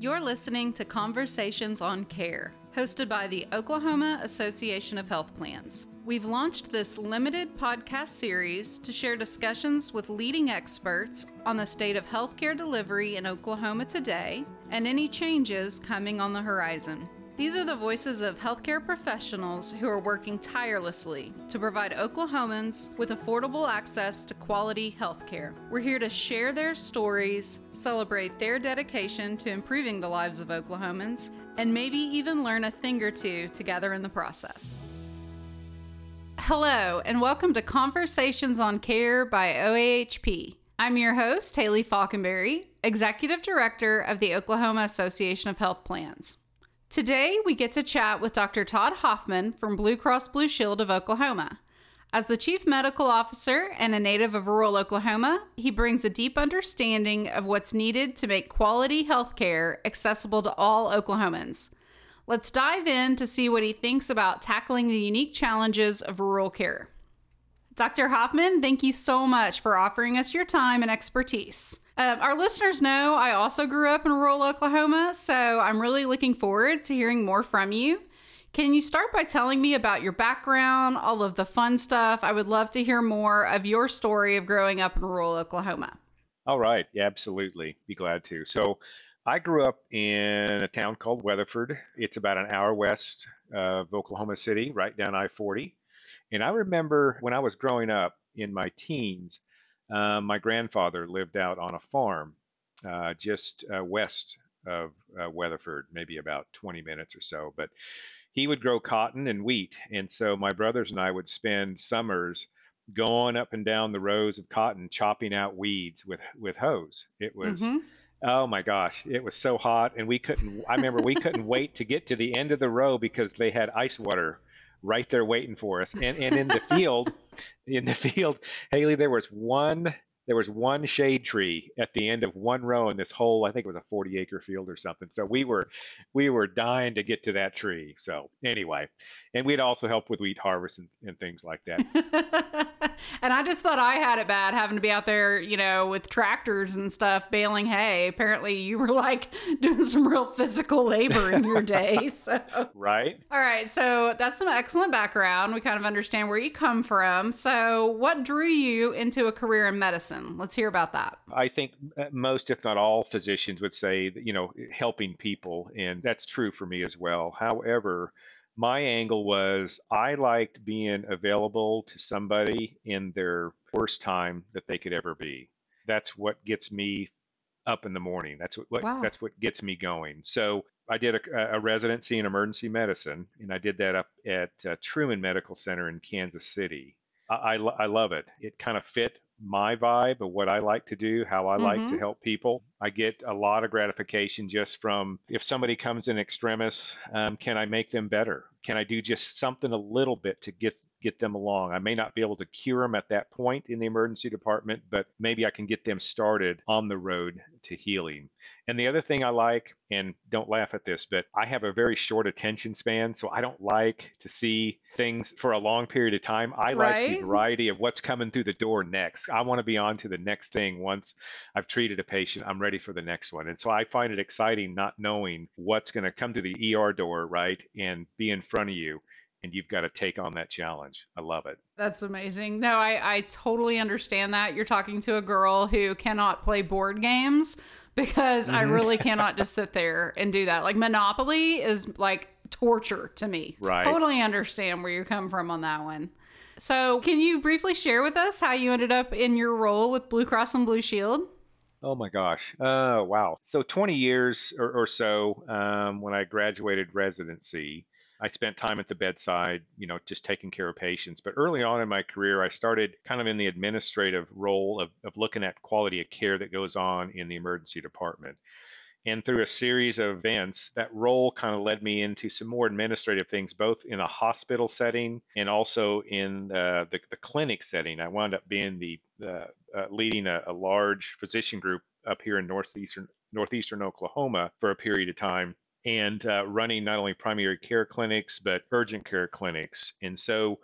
You're listening to Conversations on Care, hosted by the Oklahoma Association of Health Plans. We've launched this limited podcast series to share discussions with leading experts on the state of healthcare delivery in Oklahoma today and any changes coming on the horizon. These are the voices of healthcare professionals who are working tirelessly to provide Oklahomans with affordable access to quality healthcare. We're here to share their stories, celebrate their dedication to improving the lives of Oklahomans, and maybe even learn a thing or two together in the process. Hello, and welcome to Conversations on Care by OAHP. I'm your host, Haley Falconberry, Executive Director of the Oklahoma Association of Health Plans. Today, we get to chat with Dr. Todd Hoffman from Blue Cross Blue Shield of Oklahoma. As the Chief Medical Officer and a native of rural Oklahoma, he brings a deep understanding of what's needed to make quality health care accessible to all Oklahomans. Let's dive in to see what he thinks about tackling the unique challenges of rural care. Dr. Hoffman, thank you so much for offering us your time and expertise. Um, our listeners know I also grew up in rural Oklahoma, so I'm really looking forward to hearing more from you. Can you start by telling me about your background, all of the fun stuff? I would love to hear more of your story of growing up in rural Oklahoma. All right. Yeah, absolutely. Be glad to. So, I grew up in a town called Weatherford. It's about an hour west of Oklahoma City, right down I 40. And I remember when I was growing up in my teens, uh, my grandfather lived out on a farm uh, just uh, west of uh, Weatherford, maybe about 20 minutes or so. But he would grow cotton and wheat. And so my brothers and I would spend summers going up and down the rows of cotton, chopping out weeds with, with hoes. It was. Mm-hmm. Oh my gosh, it was so hot, and we couldn't. I remember we couldn't wait to get to the end of the row because they had ice water right there waiting for us. And and in the field, in the field, Haley, there was one there was one shade tree at the end of one row in this whole i think it was a 40 acre field or something. So we were we were dying to get to that tree. So anyway and we'd also help with wheat harvest and, and things like that. And i just thought i had it bad having to be out there you know with tractors and stuff baling hay. Apparently you were like doing some real physical labor in your day so. Right. All right so that's some excellent background. We kind of understand where you come from. So what drew you into a career in medicine medicine. Let's hear about that. I think uh, most, if not all, physicians would say, that, you know, helping people, and that's true for me as well. However, my angle was I liked being available to somebody in their worst time that they could ever be. That's what gets me up in the morning. That's what, wow. that's what gets me going. So I did a, a, residency in emergency medicine, and I did that up at uh, Truman Medical Center in Kansas City. I, I, I love it. It kind of fit my vibe of what I like to do, how I mm-hmm. like to mm-hmm. help people. I get a lot of gratification just from if somebody comes in extremis, um, can I make them better? Can I do just something a little bit to get get them along. I may not be able to cure them at that point in the emergency department, but maybe I can get them started on the road to healing. And the other thing I like, and don't laugh at this, but I have a very short attention span, so I don't like to see things for a long period of time. I right? like the variety of what's coming through the door next. I want to be on to the next thing once I've treated a patient. I'm ready for the next one. And so I find it exciting not knowing what's going to come through the ER door, right, and be in front of you and you've got to take on that challenge. I love it. That's amazing. No, I, I totally understand that. You're talking to a girl who cannot play board games because mm-hmm. I really cannot just sit there and do that. Like Monopoly is like torture to me. Right. Totally understand where you come from on that one. So, can you briefly share with us how you ended up in your role with Blue Cross and Blue Shield? Oh my gosh. Uh, wow. So 20 years or, or so um, when I graduated residency, I spent time at the bedside, you know, just taking care of patients. But early on in my career, I started kind of in the administrative role of, of looking at quality of care that goes on in the emergency department. And through a series of events, that role kind of led me into some more administrative things, both in a hospital setting and also in the, the, the clinic setting. I wound up being the uh, uh, leading a, a large physician group up here in northeastern northeastern Oklahoma for a period of time and uh, running not only primary care clinics but urgent care clinics. And so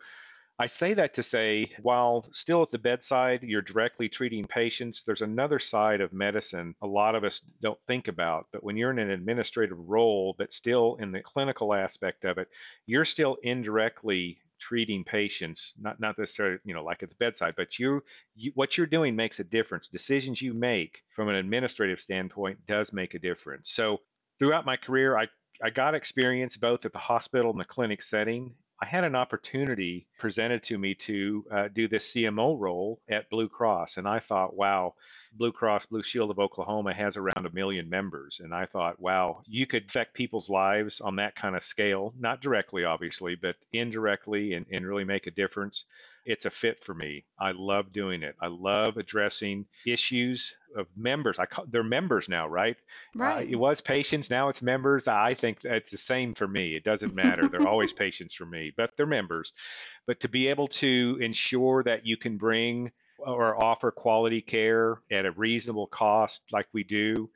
I say that to say, while still at the bedside, you're directly treating patients, there's another side of medicine a lot of us don't think about. But when you're in an administrative role, but still in the clinical aspect of it, you're still indirectly treating patients not not necessarily you know like at the bedside but you, you what you're doing makes a difference decisions you make from an administrative standpoint does make a difference so throughout my career i I got experience both at the hospital and the clinic setting I had an opportunity presented to me to uh, do this CMO role at Blue Cross. And I thought, wow, Blue Cross Blue Shield of Oklahoma has around a million members. And I thought, wow, you could affect people's lives on that kind of scale, not directly, obviously, but indirectly and, and really make a difference it's a fit for me. I love doing it. I love addressing issues of members. I call, they're members now, right? Uh, right. Uh, it was patients, now it's members. I think it's the same for me. It doesn't matter. they're always patients for me, but they're members. But to be able to ensure that you can bring or offer quality care at a reasonable cost, like we do,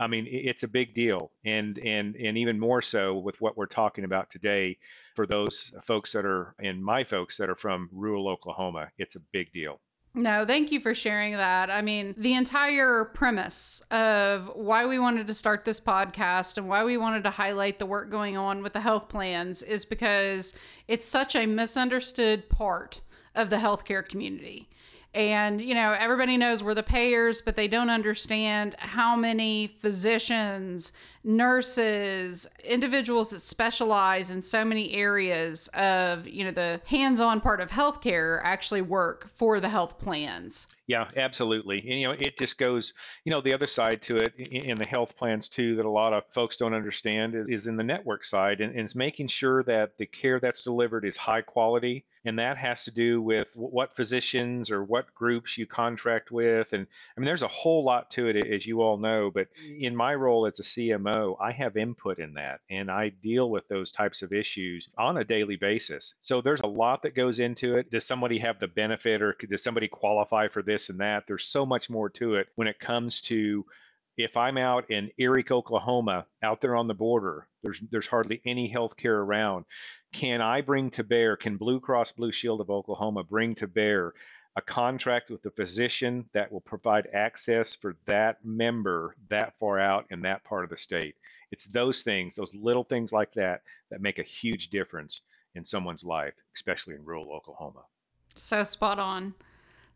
I mean, it's a big deal, and and and even more so with what we're talking about today. For those folks that are, and my folks that are from rural Oklahoma, it's a big deal. No, thank you for sharing that. I mean, the entire premise of why we wanted to start this podcast and why we wanted to highlight the work going on with the health plans is because it's such a misunderstood part of the healthcare community. And, you know, everybody knows we're the payers, but they don't understand how many physicians, nurses, individuals that specialize in so many areas of, you know, the hands on part of healthcare actually work for the health plans. Yeah, absolutely. And, you know, it just goes, you know, the other side to it in the health plans too that a lot of folks don't understand is, is in the network side and, and it's making sure that the care that's delivered is high quality and that has to do with what physicians or what groups you contract with and i mean there's a whole lot to it as you all know but mm-hmm. in my role as a cmo i have input in that and i deal with those types of issues on a daily basis. So there's a lot that goes into it. Does somebody have the benefit or does somebody qualify for this and that? There's so much more to it when it comes to if I'm out in Erie, Oklahoma, out there on the border, there's there's hardly any health care around. Can I bring to bear, can Blue Cross Blue Shield of Oklahoma bring to bear a contract with the physician that will provide access for that member that far out in that part of the state? It's those things, those little things like that, that make a huge difference in someone's life, especially in rural Oklahoma. So spot on.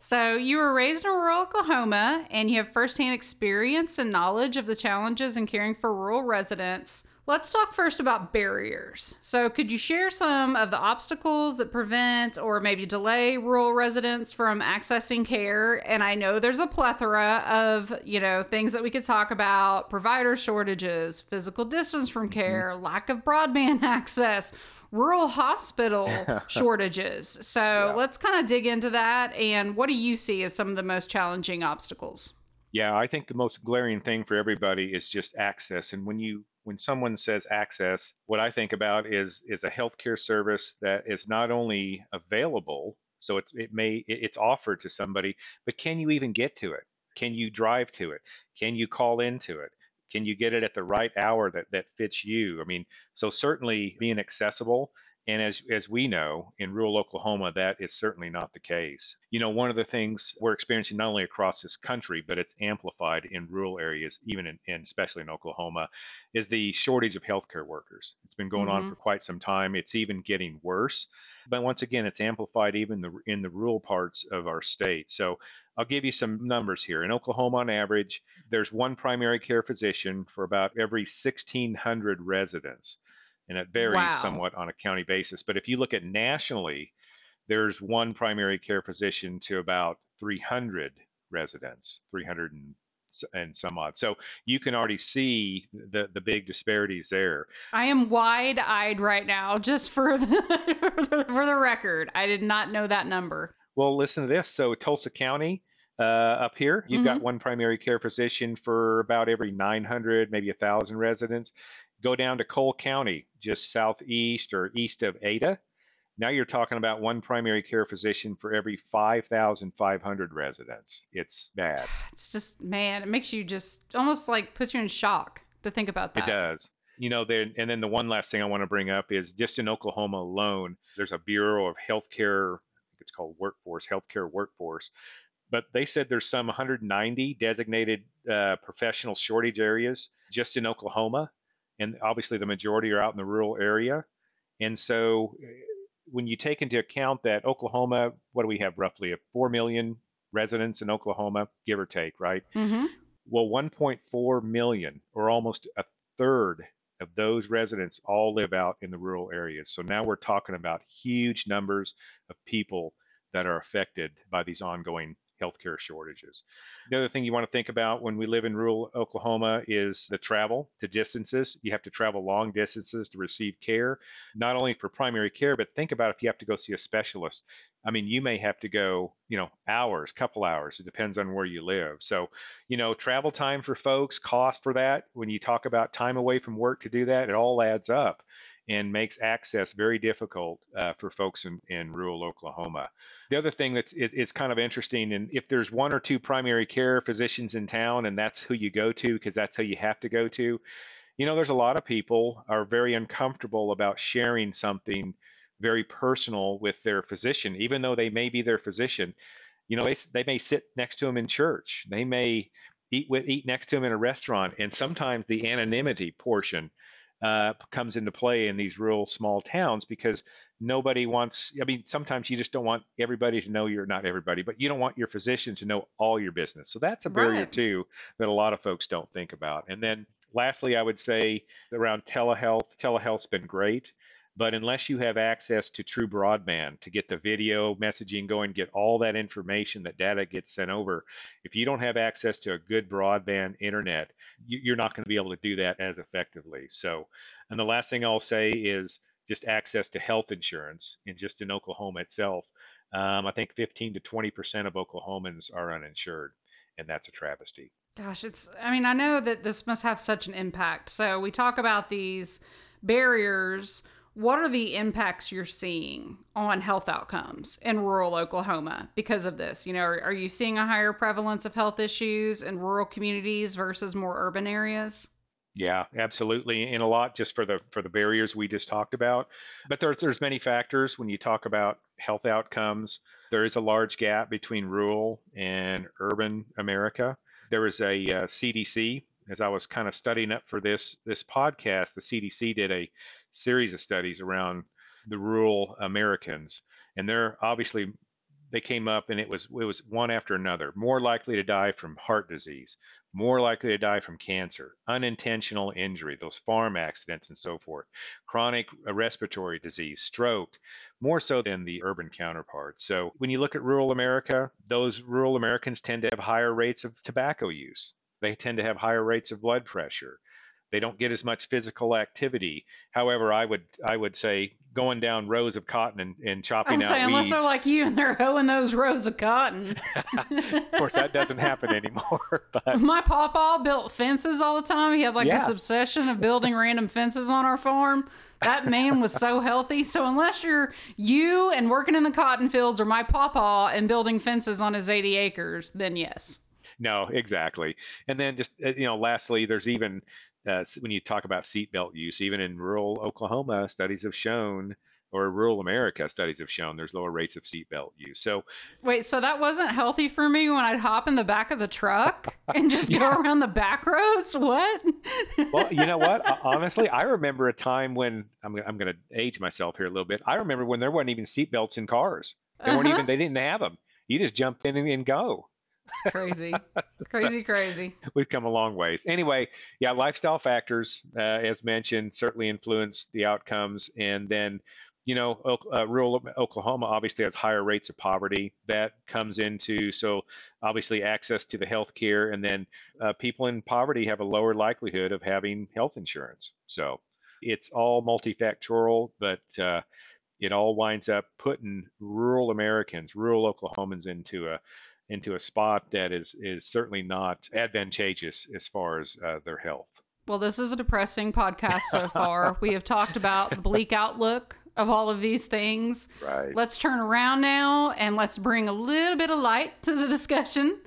So, you were raised in rural Oklahoma and you have firsthand experience and knowledge of the challenges in caring for rural residents. Let's talk first about barriers. So, could you share some of the obstacles that prevent or maybe delay rural residents from accessing care? And I know there's a plethora of, you know, things that we could talk about provider shortages, physical distance from mm-hmm. care, lack of broadband access, rural hospital shortages. So, yeah. let's kind of dig into that. And what do you see as some of the most challenging obstacles? Yeah, I think the most glaring thing for everybody is just access. And when you when someone says access, what I think about is is a healthcare service that is not only available, so it's it may it's offered to somebody, but can you even get to it? Can you drive to it? Can you call into it? Can you get it at the right hour that that fits you? I mean, so certainly being accessible and as, as we know in rural Oklahoma, that is certainly not the case. You know, one of the things we're experiencing not only across this country, but it's amplified in rural areas, even in, and especially in Oklahoma, is the shortage of healthcare workers. It's been going mm-hmm. on for quite some time. It's even getting worse. But once again, it's amplified even the, in the rural parts of our state. So I'll give you some numbers here. In Oklahoma, on average, there's one primary care physician for about every 1,600 residents and it varies wow. somewhat on a county basis. But if you look at nationally, there's one primary care physician to about 300 residents, 300 and, and some odd. So you can already see the the big disparities there. I am wide eyed right now, just for the for the record. I did not know that number. Well, listen to this. So Tulsa County. Uh, up here, you've mm-hmm. got one primary care physician for about every 900, maybe a thousand residents. Go down to Coal County, just southeast or east of Ada. Now you're talking about one primary care physician for every 5,500 residents. It's bad. It's just, man, it makes you just almost like puts you in shock to think about that. It does. You know, there, and then the one last thing I want to bring up is just in Oklahoma alone, there's a Bureau of Healthcare it's called workforce, healthcare workforce. But they said there's some 190 designated uh, professional shortage areas just in Oklahoma, and obviously the majority are out in the rural area. And so, eh, when you take into account that Oklahoma, what do we have roughly a 4 million residents in Oklahoma, give or take, right? Mm-hmm. Well, 1.4 million, or almost a third of those residents, all live out in the rural areas. So now we're talking about huge numbers of people that are affected by these ongoing healthcare shortages. The other thing you want to think about when we live in rural Oklahoma is the travel to distances. You have to travel long distances to receive care, not only for primary care, but think about if you have to go see a specialist. I mean, you may have to go, you know, hours, couple hours. It depends on where you live. So, you know, travel time for folks, cost for that. When you talk about time away from work to do that, it all adds up and makes access very difficult uh, for folks in, in rural Oklahoma. The other thing that's it's kind of interesting, and if there's one or two primary care physicians in town, and that's who you go to because that's who you have to go to, you know, there's a lot of people are very uncomfortable about sharing something very personal with their physician, even though they may be their physician. You know, they, they may sit next to them in church. They may eat with eat next to them in a restaurant, and sometimes the anonymity portion uh, comes into play in these rural small towns because nobody wants i mean sometimes you just don't want everybody to know you're not everybody but you don't want your physician to know all your business. So that's a barrier Right. too that a lot of folks don't think about. And then lastly i would say around telehealth telehealth's been great but unless you have access to true broadband to get the video messaging going get all that information that data gets sent over if you don't have access to a good broadband internet you- you're not going to be able to do that as effectively. So and the last thing i'll say is just access to health insurance and just in Oklahoma itself. Um, I think 15 to 20 percent of Oklahomans are uninsured, and that's a travesty. Gosh, it's, I mean, I know that this must have such an impact. So we talk about these barriers. What are the impacts you're seeing on health outcomes in rural Oklahoma because of this? You know, are, are you seeing a higher prevalence of health issues in rural communities versus more urban areas? Yeah, absolutely, and a lot just for the for the barriers we just talked about. But there's there's many factors when you talk about health outcomes. There is a large gap between rural and urban America. There was a uh, CDC as I was kind of studying up for this this podcast. The CDC did a series of studies around the rural Americans, and they're obviously they came up and it was it was one after another more likely to die from heart disease more likely to die from cancer unintentional injury those farm accidents and so forth chronic uh, respiratory disease stroke more so than the urban counterparts. So when you look at rural america those rural americans tend to have higher rates of tobacco use. They tend to have higher rates of blood pressure they don't get as much physical activity. However, I would I would say going down rows of cotton and, and chopping out saying, unless weeds. they're like you and they're hoeing those rows of cotton. of course, that doesn't happen anymore. But My pawpaw built fences all the time. He had like this obsession of building random fences on our farm. That man was so healthy. So unless you're you and working in the cotton fields or my pawpaw and building fences on his 80 acres, then yes. no, exactly. And then just uh, you know, lastly, there's even uh, when you talk about seatbelt use, even in rural Oklahoma, studies have shown, or rural America, studies have shown there's lower rates of seatbelt use. So Wait, so that wasn't healthy for me when I'd hop in the back of the truck and just go around the back roads? What? well, you know what? Honestly, I remember a time when I'm, gonna- I'm going to age myself here a little bit. I remember when there weren't even seatbelts in cars. They weren't Uh-huh. even. They didn't have them. You just jump in and, and go. It's crazy. Crazy, crazy. We've come a long ways. Anyway, yeah, lifestyle factors, uh, as mentioned, certainly influence the outcomes. And then, you know, uh, rural Oklahoma obviously has higher rates of poverty. That comes into so obviously access to the health care, and then uh, people in poverty have a lower likelihood of having health insurance. So it's all multifactorial, but uh, it all winds up putting rural Americans, rural Oklahomans into a into a spot that is is certainly not advantageous as far as uh, their health. Well, this is a depressing podcast so far. we have talked about the bleak outlook of all of these things. Right. Let's turn around now and let's bring a little bit of light to the discussion.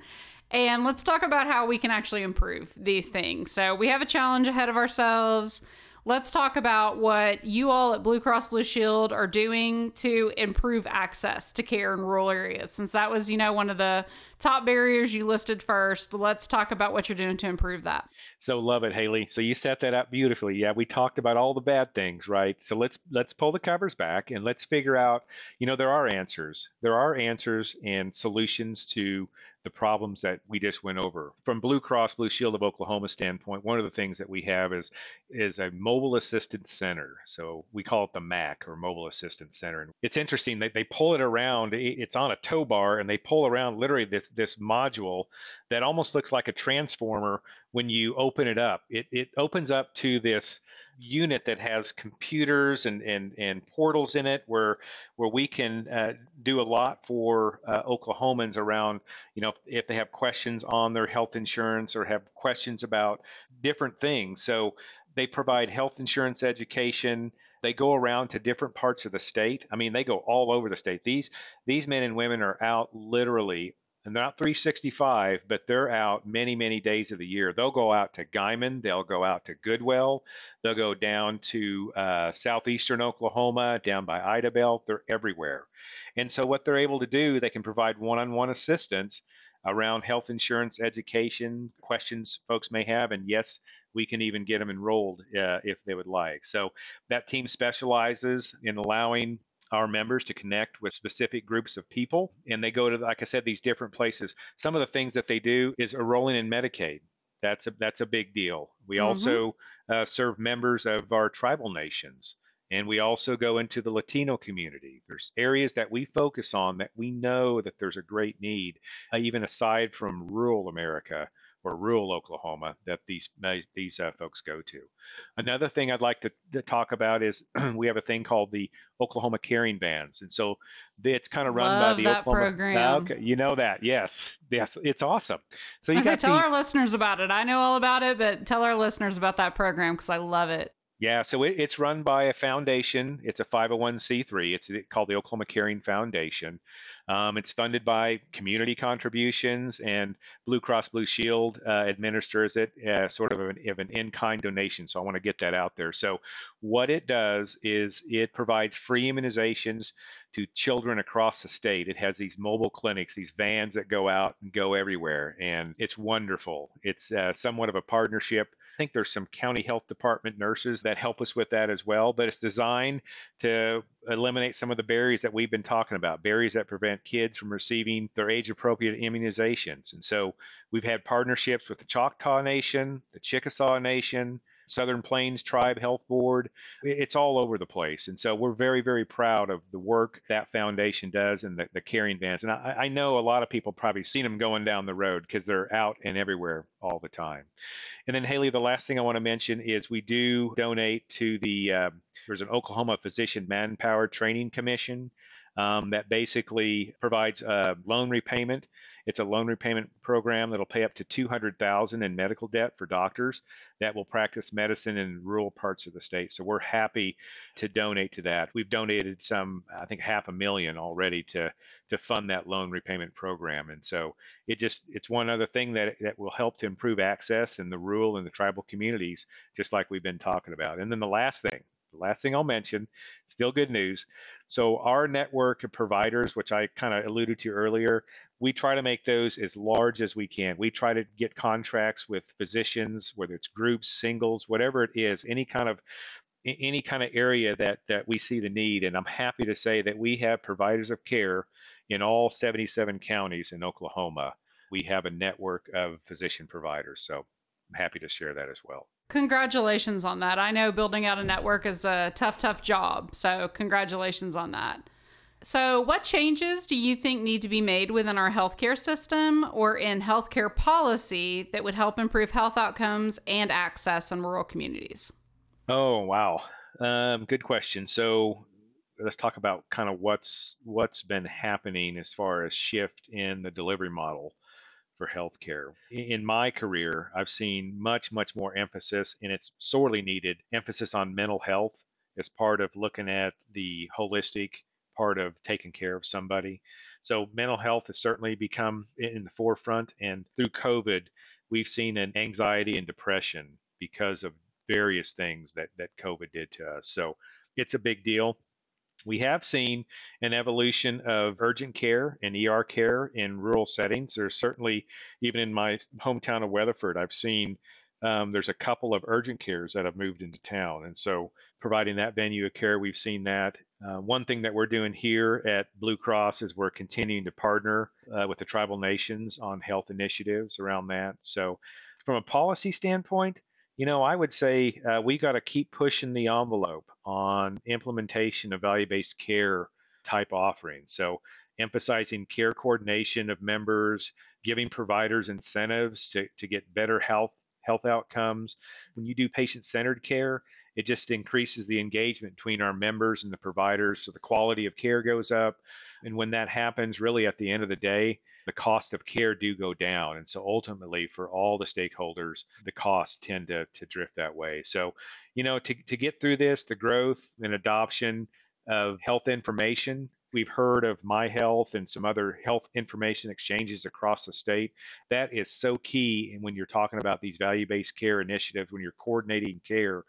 And let's talk about how we can actually improve these things. So, we have a challenge ahead of ourselves. Let's talk about what you all at Blue Cross Blue Shield are doing to improve access to care in rural areas. Since that was, you know, one of the top barriers you listed first, let's talk about what you're doing to improve that. So love it, Haley. So you set that up beautifully. Yeah, we talked about all the bad things, right? So let's let's pull the covers back and let's figure out, you know, there are answers. There are answers and solutions to the problems that we just went over. From Blue Cross Blue Shield of Oklahoma standpoint, one of the things that we have is is a mobile assistance center. So we call it the MAC or Mobile Assistance Center. And it's interesting that they pull it around. It's on a tow bar, and they pull around literally this this module that almost looks like a transformer when you open it up. It it opens up to this unit that has computers and, and, and portals in it where where we can uh, do a lot for uh, Oklahomans around you know if they have questions on their health insurance or have questions about different things. So they provide health insurance education. They go around to different parts of the state. I mean they go all over the state. These these men and women are out literally and they're not 365, but they're out many, many days of the year. They'll go out to Guymon, they'll go out to Goodwell, they'll go down to uh, southeastern Oklahoma, down by Idabel. They're everywhere. And so, what they're able to do, they can provide one on one assistance around health insurance education, questions folks may have. And yes, we can even get them enrolled uh, if they would like. So, that team specializes in allowing our members to connect with specific groups of people. And they go to, like I said, these different places. Some of the things that they do is enrolling in Medicaid. That's a that's a big deal. We mm-hmm. also uh, serve members of our tribal nations, and we also go into the Latino community. There's areas that we focus on that we know that there's a great need, uh, even aside from rural America or rural Oklahoma that these these uh, folks go to. Another thing I'd like to, to talk about is we have a thing called the Oklahoma Caring Vans, and so it's kind of run Love by the that Oklahoma. Program. Okay, you know that, yes, yes, it's awesome. So you got tell these, our listeners about it. I know all about it, but tell our listeners about that program because I love it. Yeah, so it, it's run by a foundation. It's a 501c3. It's called the Oklahoma Caring Foundation. Um, it's funded by community contributions, and Blue Cross Blue Shield uh, administers it as sort of an, an in kind donation. So I want to get that out there. So, what it does is it provides free immunizations to children across the state. It has these mobile clinics, these vans that go out and go everywhere, and it's wonderful. It's uh, somewhat of a partnership think there's some county health department nurses that help us with that as well. But it's designed to eliminate some of the barriers that we've been talking about, barriers that prevent kids from receiving their age appropriate immunizations. And so we've had partnerships with the Choctaw Nation, the Chickasaw Nation, Southern Plains Tribe Health Board. It's all over the place. And so we're very, very proud of the work that foundation does and the, the caring vans. And I, I know a lot of people probably seen them going down the road because they're out and everywhere all the time. And then, Haley, the last thing I want to mention is we do donate to the, uh, there's an Oklahoma Physician Manpower Training Commission um, that basically provides a loan repayment it's a loan repayment program that'll pay up to 200,000 in medical debt for doctors that will practice medicine in rural parts of the state. So we're happy to donate to that. We've donated some, I think, half a million already to to fund that loan repayment program. And so it just it's one other thing that that will help to improve access in the rural and the tribal communities, just like we've been talking about. And then the last thing, last thing I'll mention, still good news. So our network of providers, which I kind of alluded to earlier, we try to make those as large as we can. We try to get contracts with physicians, whether it's groups, singles, whatever it is, any kind of any kind of area that that we see the need. And I'm happy to say that we have providers of care in all 77 counties in Oklahoma. We have a network of physician providers. So I'm happy to share that as well. Congratulations on that. I know building out a network is a tough, tough job. So, congratulations on that. So, what changes do you think need to be made within our healthcare system or in healthcare policy that would help improve health outcomes and access in rural communities? Oh, wow. Um, good question. So, let's talk about kind of what's what's been happening as far as shift in the delivery model for healthcare. In my career, I've seen much, much more emphasis, and it's sorely needed emphasis on mental health as part of looking at the holistic part of taking care of somebody. So mental health has certainly become in the forefront. And through COVID, we've seen an anxiety and depression because of various things that that COVID did to us. So it's a big deal. We have seen an evolution of urgent care and ER care in rural settings. There's certainly, even in my hometown of Weatherford, I've seen um, there's a couple of urgent cares that have moved into town. And so providing that venue of care, we've seen that. Uh, one thing that we're doing here at Blue Cross is we're continuing to partner uh, with the tribal nations on health initiatives around that. So from a policy standpoint, you know, I would say uh, we got to keep pushing the envelope on implementation of value based care type offerings. So, emphasizing care coordination of members, giving providers incentives to, to get better health health outcomes. When you do patient centered care, it just increases the engagement between our members and the providers. So the quality of care goes up. And when that happens, really at the end of the day, the cost of care do go down. And so ultimately, for all the stakeholders, the costs tend to, to drift that way. So, you know, to, to get through this, the growth and adoption of health information, we've heard of My Health and some other health information exchanges across the state. That is so key. When you're talking about these value based care initiatives, when you're coordinating care,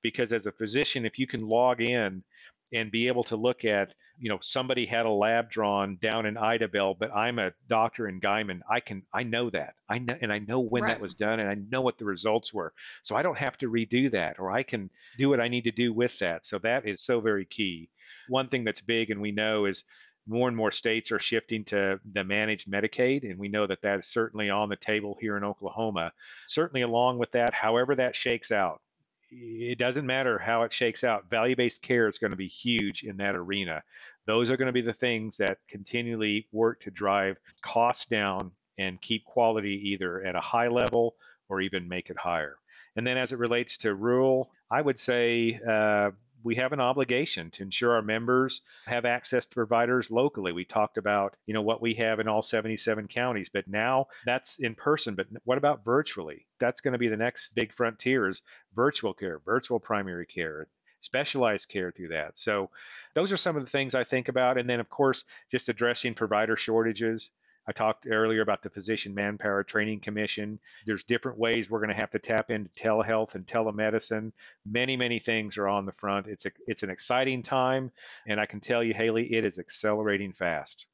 because as a physician, if you can log in and be able to look at you know somebody had a lab drawn down in Idabel, but I'm a doctor in Guymon. I can I know that I know and I know when right. that was done and I know what the results were. So I don't have to redo that, or I can do what I need to do with that. So that is so very key. One thing that's big and we know is more and more states are shifting to the managed Medicaid, and we know that that is certainly on the table here in Oklahoma. Certainly, along with that, however that shakes out, it doesn't matter how it shakes out. Value based care is going to be huge in that arena. Those are going to be the things that continually work to drive costs down and keep quality either at a high level or even make it higher. And then as it relates to rural, I would say uh, we have an obligation to ensure our members have access to providers locally. We talked about, you know, what we have in all 77 counties, but now that's in person. But what about virtually? That's going to be the next big frontier is virtual care, virtual primary care, specialized care through that. So those are some of the things I think about. And then, of course, just addressing provider shortages. I talked earlier about the Physician Manpower Training Commission. There's different ways we're going to have to tap into telehealth and telemedicine. Many, many things are on the front. It's a, it's an exciting time, and I can tell you, Haley, it is accelerating fast.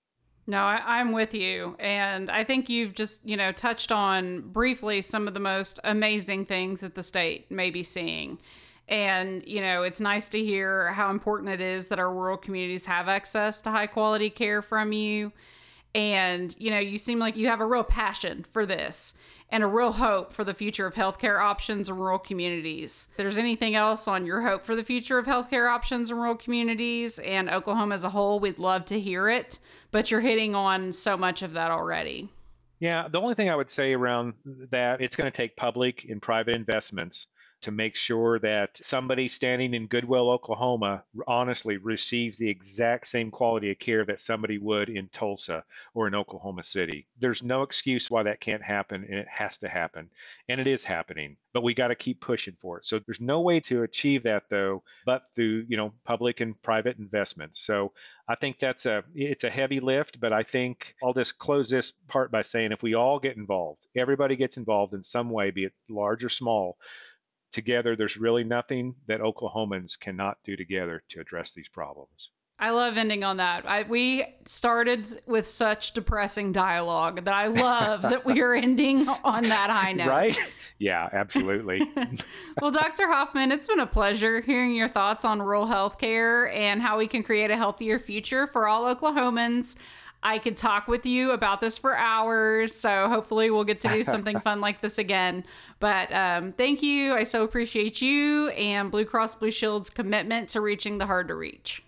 No, I, am with you. And I think you've just, you know, touched on briefly some of the most amazing things that the state may be seeing. And, you know, it's nice to hear how important it is that our rural communities have access to high quality care from you and you know you seem like you have a real passion for this and a real hope for the future of healthcare options in rural communities. If there's anything else on your hope for the future of healthcare options in rural communities and Oklahoma as a whole, we'd love to hear it, but you're hitting on so much of that already. Yeah, the only thing I would say around that, it's going to take public and private investments to make sure that somebody standing in Goodwell, Oklahoma, honestly receives the exact same quality of care that somebody would in Tulsa or in Oklahoma City. There's no excuse why that can't happen, and it has to happen. And it is happening, but we got to keep pushing for it. So there's no way to achieve that, though, but through, you know, public and private investments. So I think that's a it's a heavy lift, but I think I'll just close this part by saying if we all get involved, everybody gets involved in some way, be it large or small, together, there's really nothing that Oklahomans cannot do together to address these problems. I love ending on that. I, we started with such depressing dialogue that I love that we are ending on that high note. Right? Yeah, absolutely. well, Dr. Hoffman, it's been a pleasure hearing your thoughts on rural health care and how we can create a healthier future for all Oklahomans. I could talk with you about this for hours. So hopefully we'll get to do something fun like this again. But um, thank you. I so appreciate you and Blue Cross Blue Shield's commitment to reaching the hard to reach.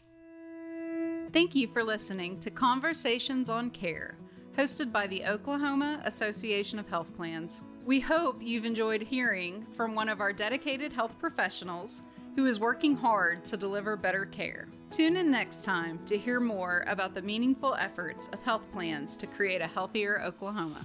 Thank you for listening to Conversations on Care, hosted by the Oklahoma Association of Health Plans. We hope you've enjoyed hearing from one of our dedicated health professionals who is working hard to deliver better care. Tune in next time to hear more about the meaningful efforts of health plans to create a healthier Oklahoma.